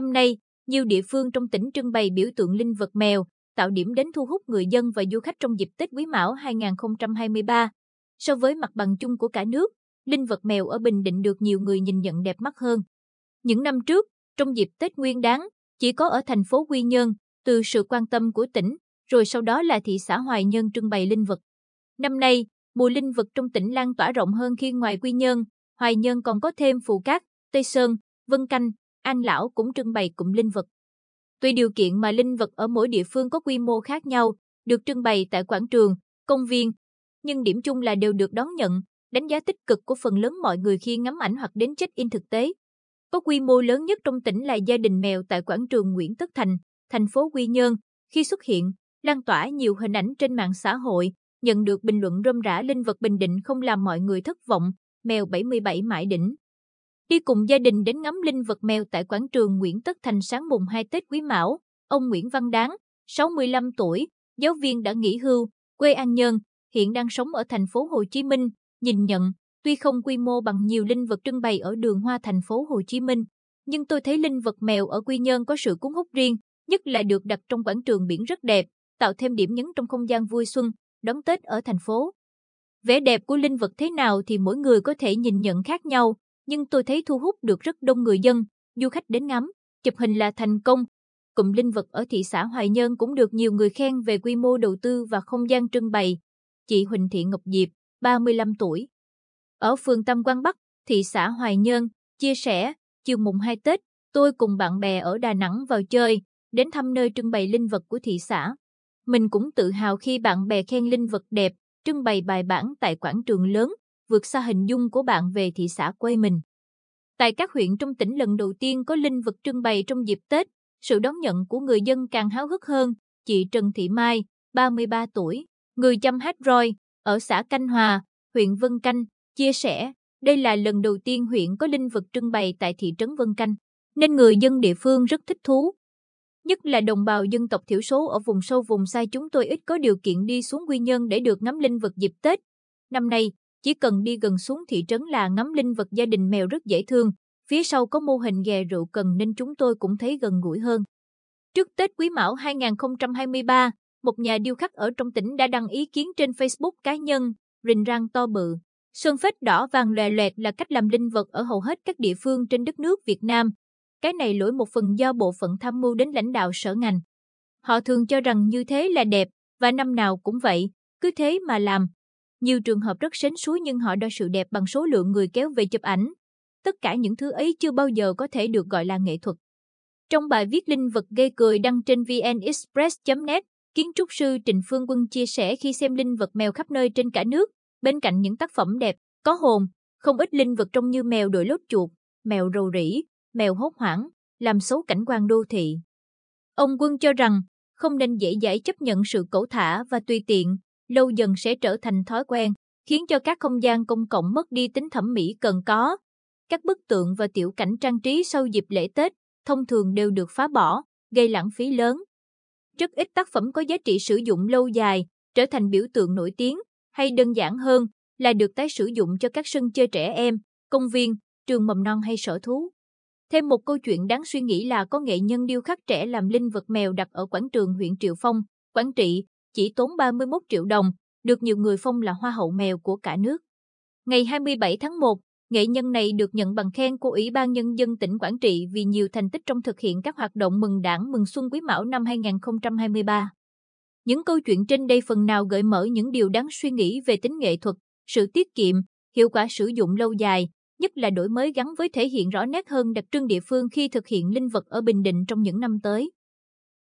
Năm nay, nhiều địa phương trong tỉnh trưng bày biểu tượng linh vật mèo, tạo điểm đến thu hút người dân và du khách trong dịp Tết Quý Mão 2023. So với mặt bằng chung của cả nước, linh vật mèo ở Bình Định được nhiều người nhìn nhận đẹp mắt hơn. Những năm trước, trong dịp Tết Nguyên đáng, chỉ có ở thành phố Quy Nhơn, từ sự quan tâm của tỉnh, rồi sau đó là thị xã Hoài Nhơn trưng bày linh vật. Năm nay, mùa linh vật trong tỉnh lan tỏa rộng hơn khi ngoài Quy Nhơn, Hoài Nhơn còn có thêm Phù Cát, Tây Sơn, Vân Canh, An Lão cũng trưng bày cụm linh vật. Tuy điều kiện mà linh vật ở mỗi địa phương có quy mô khác nhau, được trưng bày tại quảng trường, công viên, nhưng điểm chung là đều được đón nhận, đánh giá tích cực của phần lớn mọi người khi ngắm ảnh hoặc đến check-in thực tế. Có quy mô lớn nhất trong tỉnh là gia đình mèo tại quảng trường Nguyễn Tất Thành, thành phố Quy Nhơn, khi xuất hiện, lan tỏa nhiều hình ảnh trên mạng xã hội, nhận được bình luận rôm rã linh vật Bình Định không làm mọi người thất vọng, mèo 77 mãi đỉnh. Đi cùng gia đình đến ngắm linh vật mèo tại quảng trường Nguyễn Tất Thành sáng mùng 2 Tết Quý Mão, ông Nguyễn Văn Đáng, 65 tuổi, giáo viên đã nghỉ hưu, quê An Nhơn, hiện đang sống ở thành phố Hồ Chí Minh, nhìn nhận, tuy không quy mô bằng nhiều linh vật trưng bày ở đường hoa thành phố Hồ Chí Minh, nhưng tôi thấy linh vật mèo ở Quy Nhơn có sự cuốn hút riêng, nhất là được đặt trong quảng trường biển rất đẹp, tạo thêm điểm nhấn trong không gian vui xuân, đón Tết ở thành phố. Vẻ đẹp của linh vật thế nào thì mỗi người có thể nhìn nhận khác nhau, nhưng tôi thấy thu hút được rất đông người dân, du khách đến ngắm, chụp hình là thành công. Cụm linh vật ở thị xã Hoài Nhơn cũng được nhiều người khen về quy mô đầu tư và không gian trưng bày. Chị Huỳnh Thị Ngọc Diệp, 35 tuổi. Ở phường Tam Quang Bắc, thị xã Hoài Nhơn, chia sẻ, chiều mùng 2 Tết, tôi cùng bạn bè ở Đà Nẵng vào chơi, đến thăm nơi trưng bày linh vật của thị xã. Mình cũng tự hào khi bạn bè khen linh vật đẹp, trưng bày bài bản tại quảng trường lớn, vượt xa hình dung của bạn về thị xã quê mình. Tại các huyện trong tỉnh lần đầu tiên có linh vật trưng bày trong dịp Tết, sự đón nhận của người dân càng háo hức hơn. Chị Trần Thị Mai, 33 tuổi, người chăm hát roi, ở xã Canh Hòa, huyện Vân Canh, chia sẻ, đây là lần đầu tiên huyện có linh vật trưng bày tại thị trấn Vân Canh, nên người dân địa phương rất thích thú. Nhất là đồng bào dân tộc thiểu số ở vùng sâu vùng xa chúng tôi ít có điều kiện đi xuống Quy Nhơn để được ngắm linh vật dịp Tết. Năm nay, chỉ cần đi gần xuống thị trấn là ngắm linh vật gia đình mèo rất dễ thương, phía sau có mô hình ghè rượu cần nên chúng tôi cũng thấy gần gũi hơn. Trước Tết Quý Mão 2023, một nhà điêu khắc ở trong tỉnh đã đăng ý kiến trên Facebook cá nhân, rình rang to bự. Sơn phết đỏ vàng lòe loẹt là cách làm linh vật ở hầu hết các địa phương trên đất nước Việt Nam. Cái này lỗi một phần do bộ phận tham mưu đến lãnh đạo sở ngành. Họ thường cho rằng như thế là đẹp, và năm nào cũng vậy, cứ thế mà làm. Nhiều trường hợp rất sến súi nhưng họ đo sự đẹp bằng số lượng người kéo về chụp ảnh. Tất cả những thứ ấy chưa bao giờ có thể được gọi là nghệ thuật. Trong bài viết linh vật gây cười đăng trên vnexpress.net, kiến trúc sư Trịnh Phương Quân chia sẻ khi xem linh vật mèo khắp nơi trên cả nước, bên cạnh những tác phẩm đẹp, có hồn, không ít linh vật trông như mèo đội lốt chuột, mèo rầu rĩ, mèo hốt hoảng, làm xấu cảnh quan đô thị. Ông Quân cho rằng, không nên dễ dãi chấp nhận sự cẩu thả và tùy tiện, lâu dần sẽ trở thành thói quen, khiến cho các không gian công cộng mất đi tính thẩm mỹ cần có. Các bức tượng và tiểu cảnh trang trí sau dịp lễ Tết thông thường đều được phá bỏ, gây lãng phí lớn. Rất ít tác phẩm có giá trị sử dụng lâu dài, trở thành biểu tượng nổi tiếng, hay đơn giản hơn là được tái sử dụng cho các sân chơi trẻ em, công viên, trường mầm non hay sở thú. Thêm một câu chuyện đáng suy nghĩ là có nghệ nhân điêu khắc trẻ làm linh vật mèo đặt ở quảng trường huyện Triệu Phong, Quảng Trị, chỉ tốn 31 triệu đồng, được nhiều người phong là hoa hậu mèo của cả nước. Ngày 27 tháng 1, nghệ nhân này được nhận bằng khen của Ủy ban Nhân dân tỉnh Quảng Trị vì nhiều thành tích trong thực hiện các hoạt động mừng đảng mừng xuân quý mão năm 2023. Những câu chuyện trên đây phần nào gợi mở những điều đáng suy nghĩ về tính nghệ thuật, sự tiết kiệm, hiệu quả sử dụng lâu dài, nhất là đổi mới gắn với thể hiện rõ nét hơn đặc trưng địa phương khi thực hiện linh vật ở Bình Định trong những năm tới.